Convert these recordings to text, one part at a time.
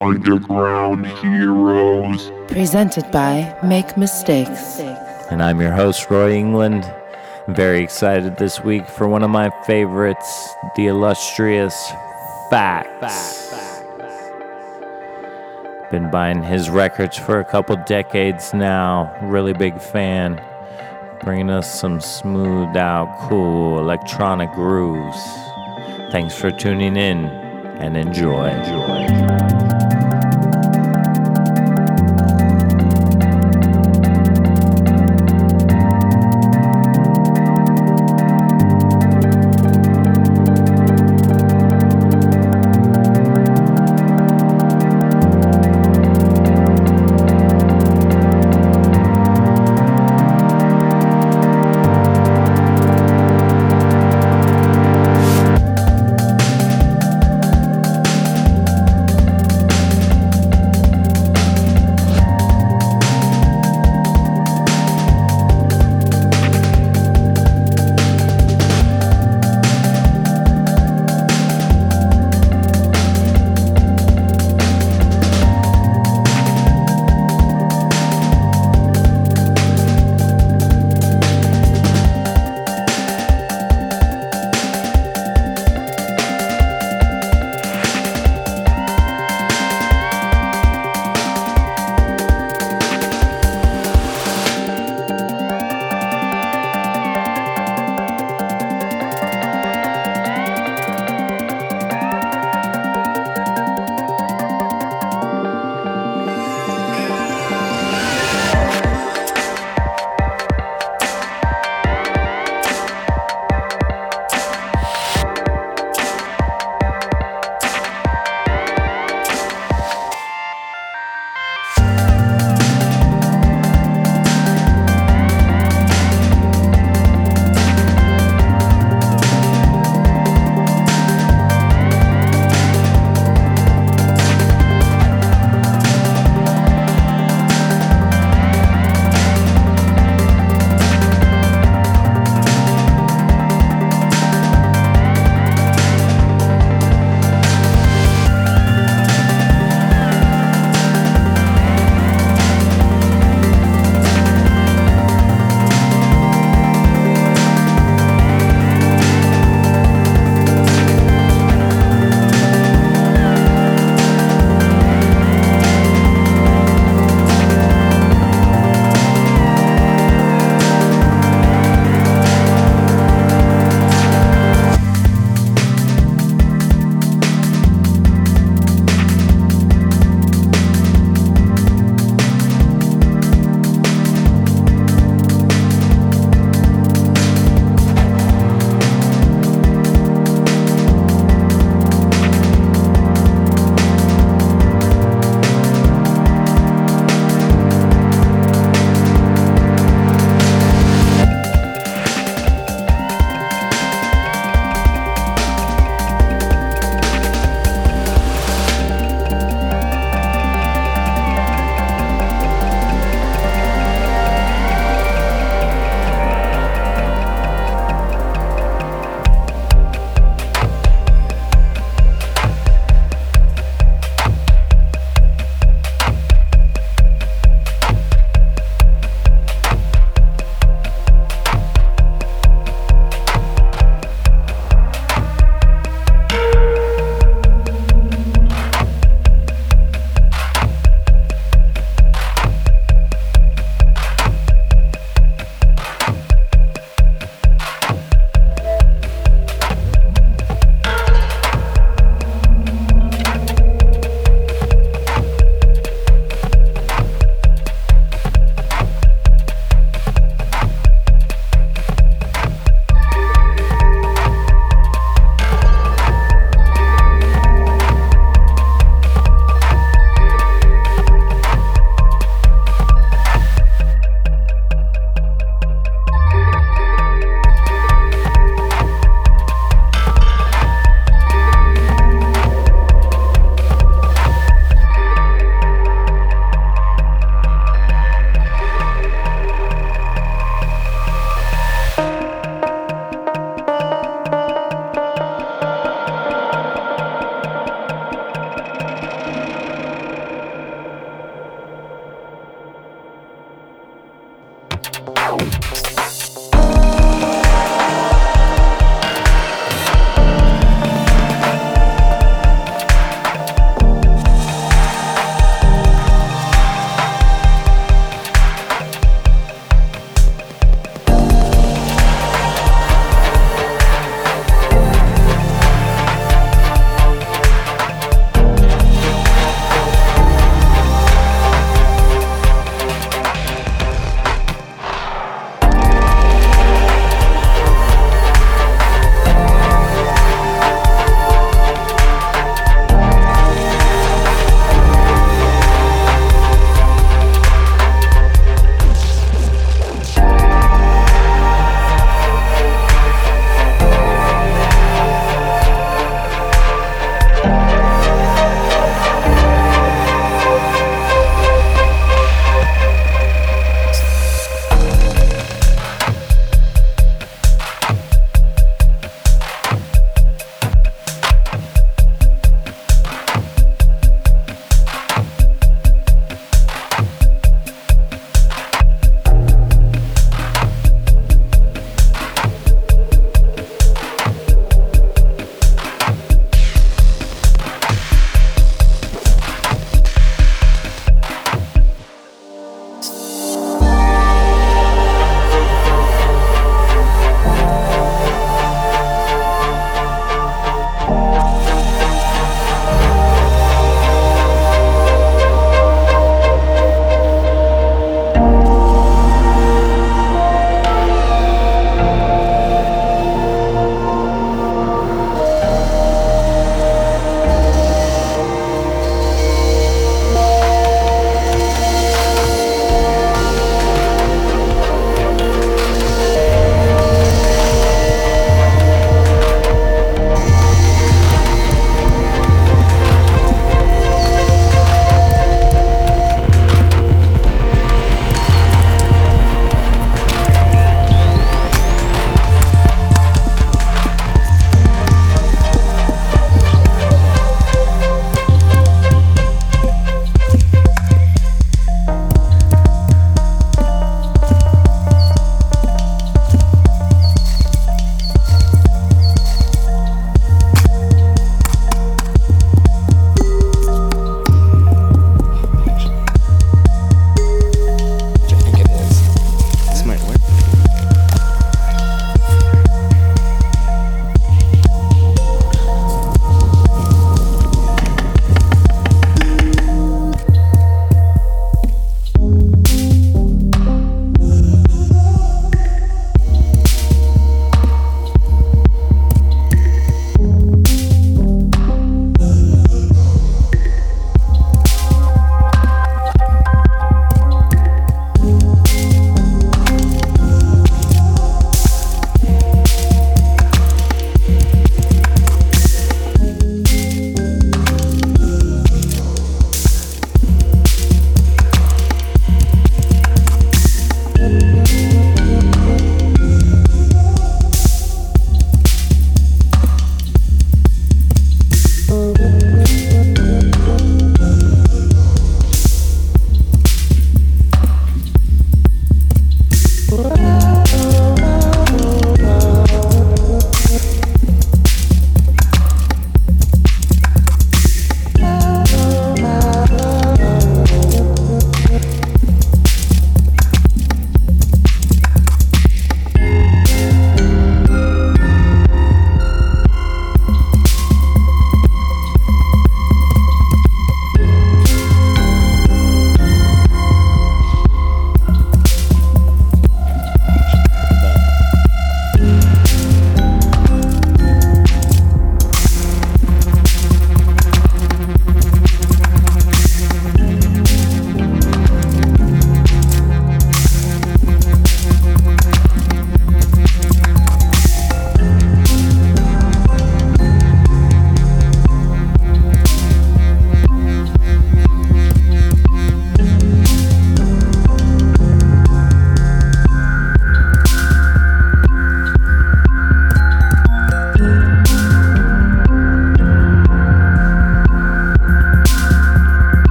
Underground Heroes. Presented by Make Mistakes. And I'm your host, Roy England. Very excited this week for one of my favorites, the illustrious Fax. Been buying his records for a couple decades now. Really big fan. Bringing us some smooth out, cool electronic grooves. Thanks for tuning in and enjoy. Enjoy.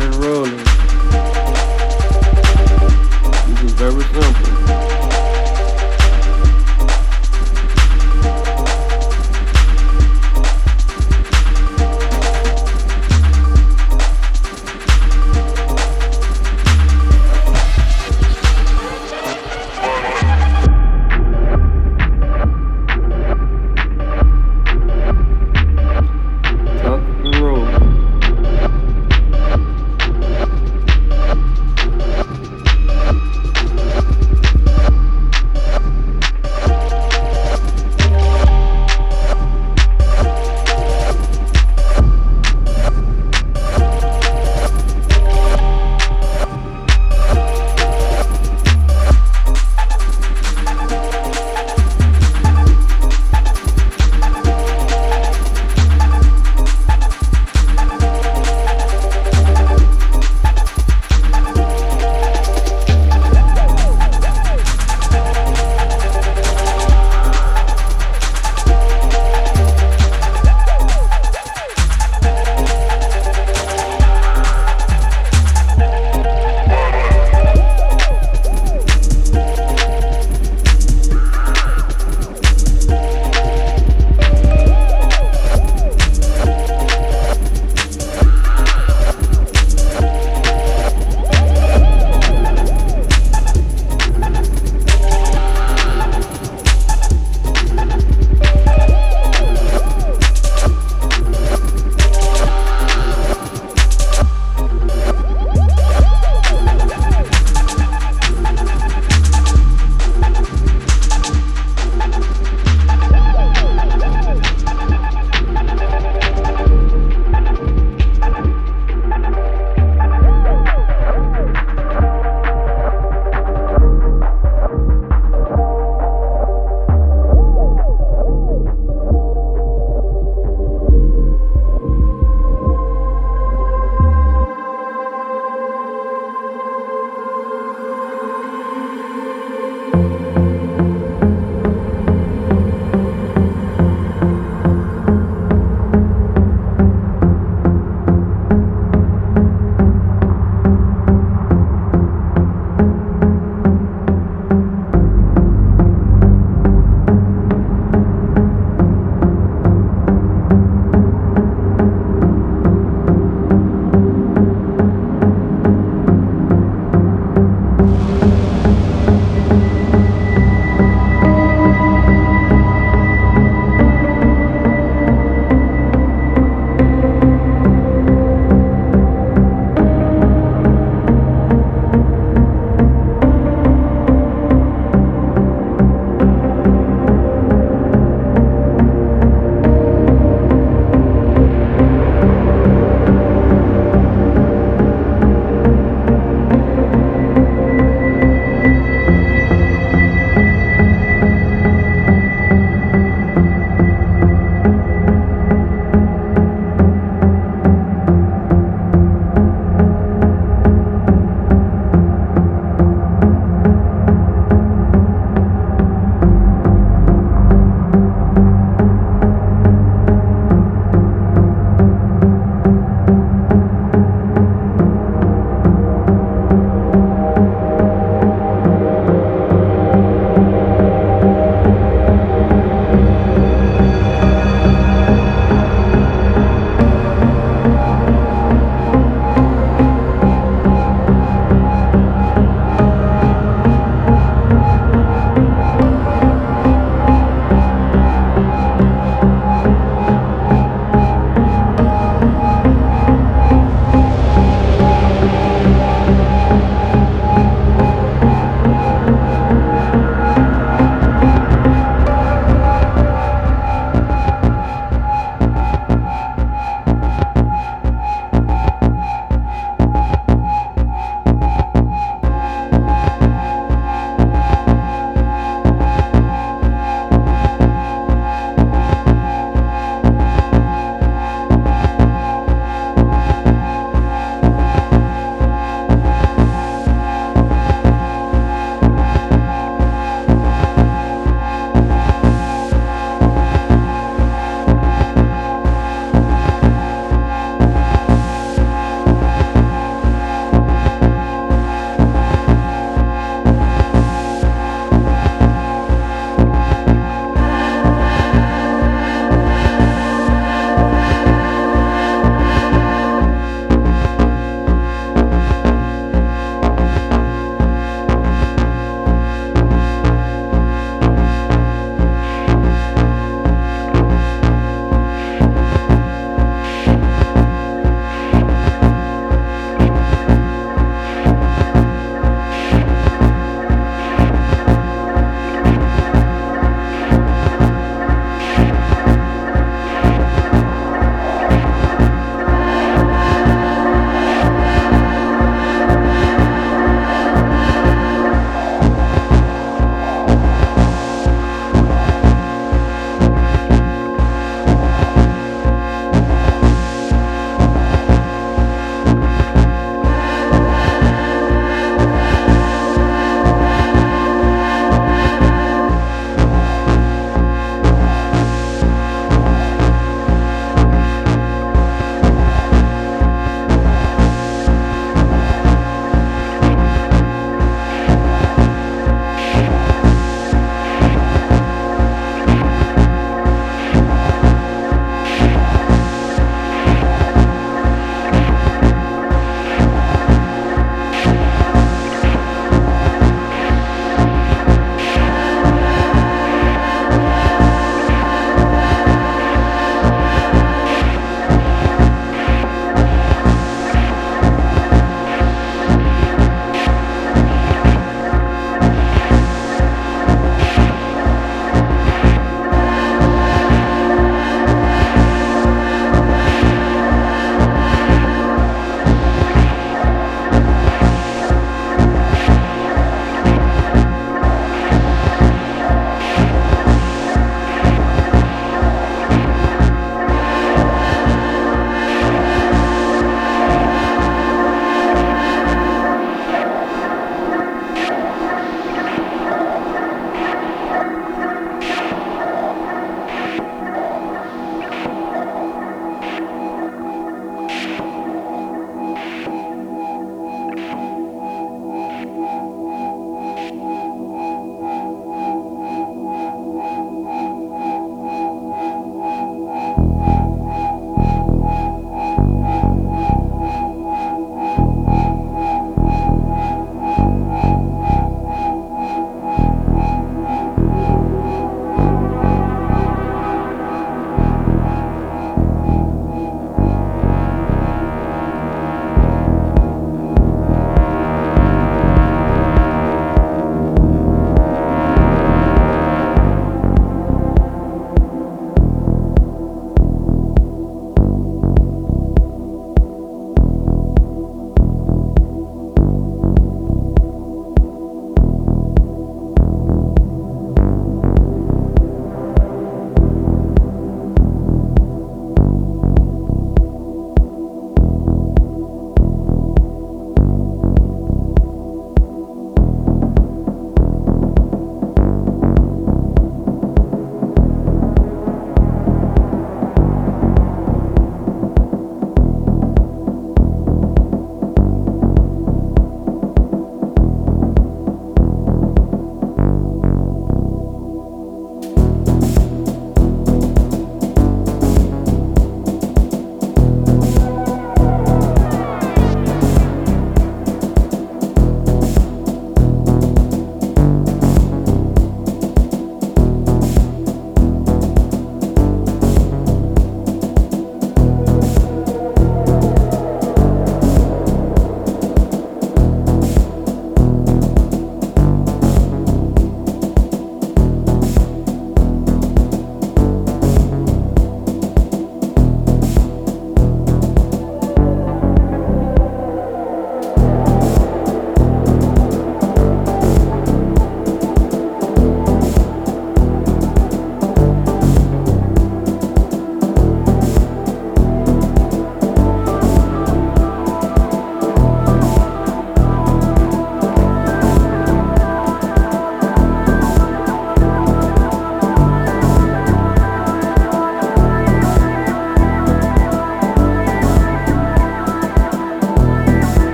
and rolling. This is very simple.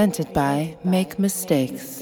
Presented by Make Mistakes.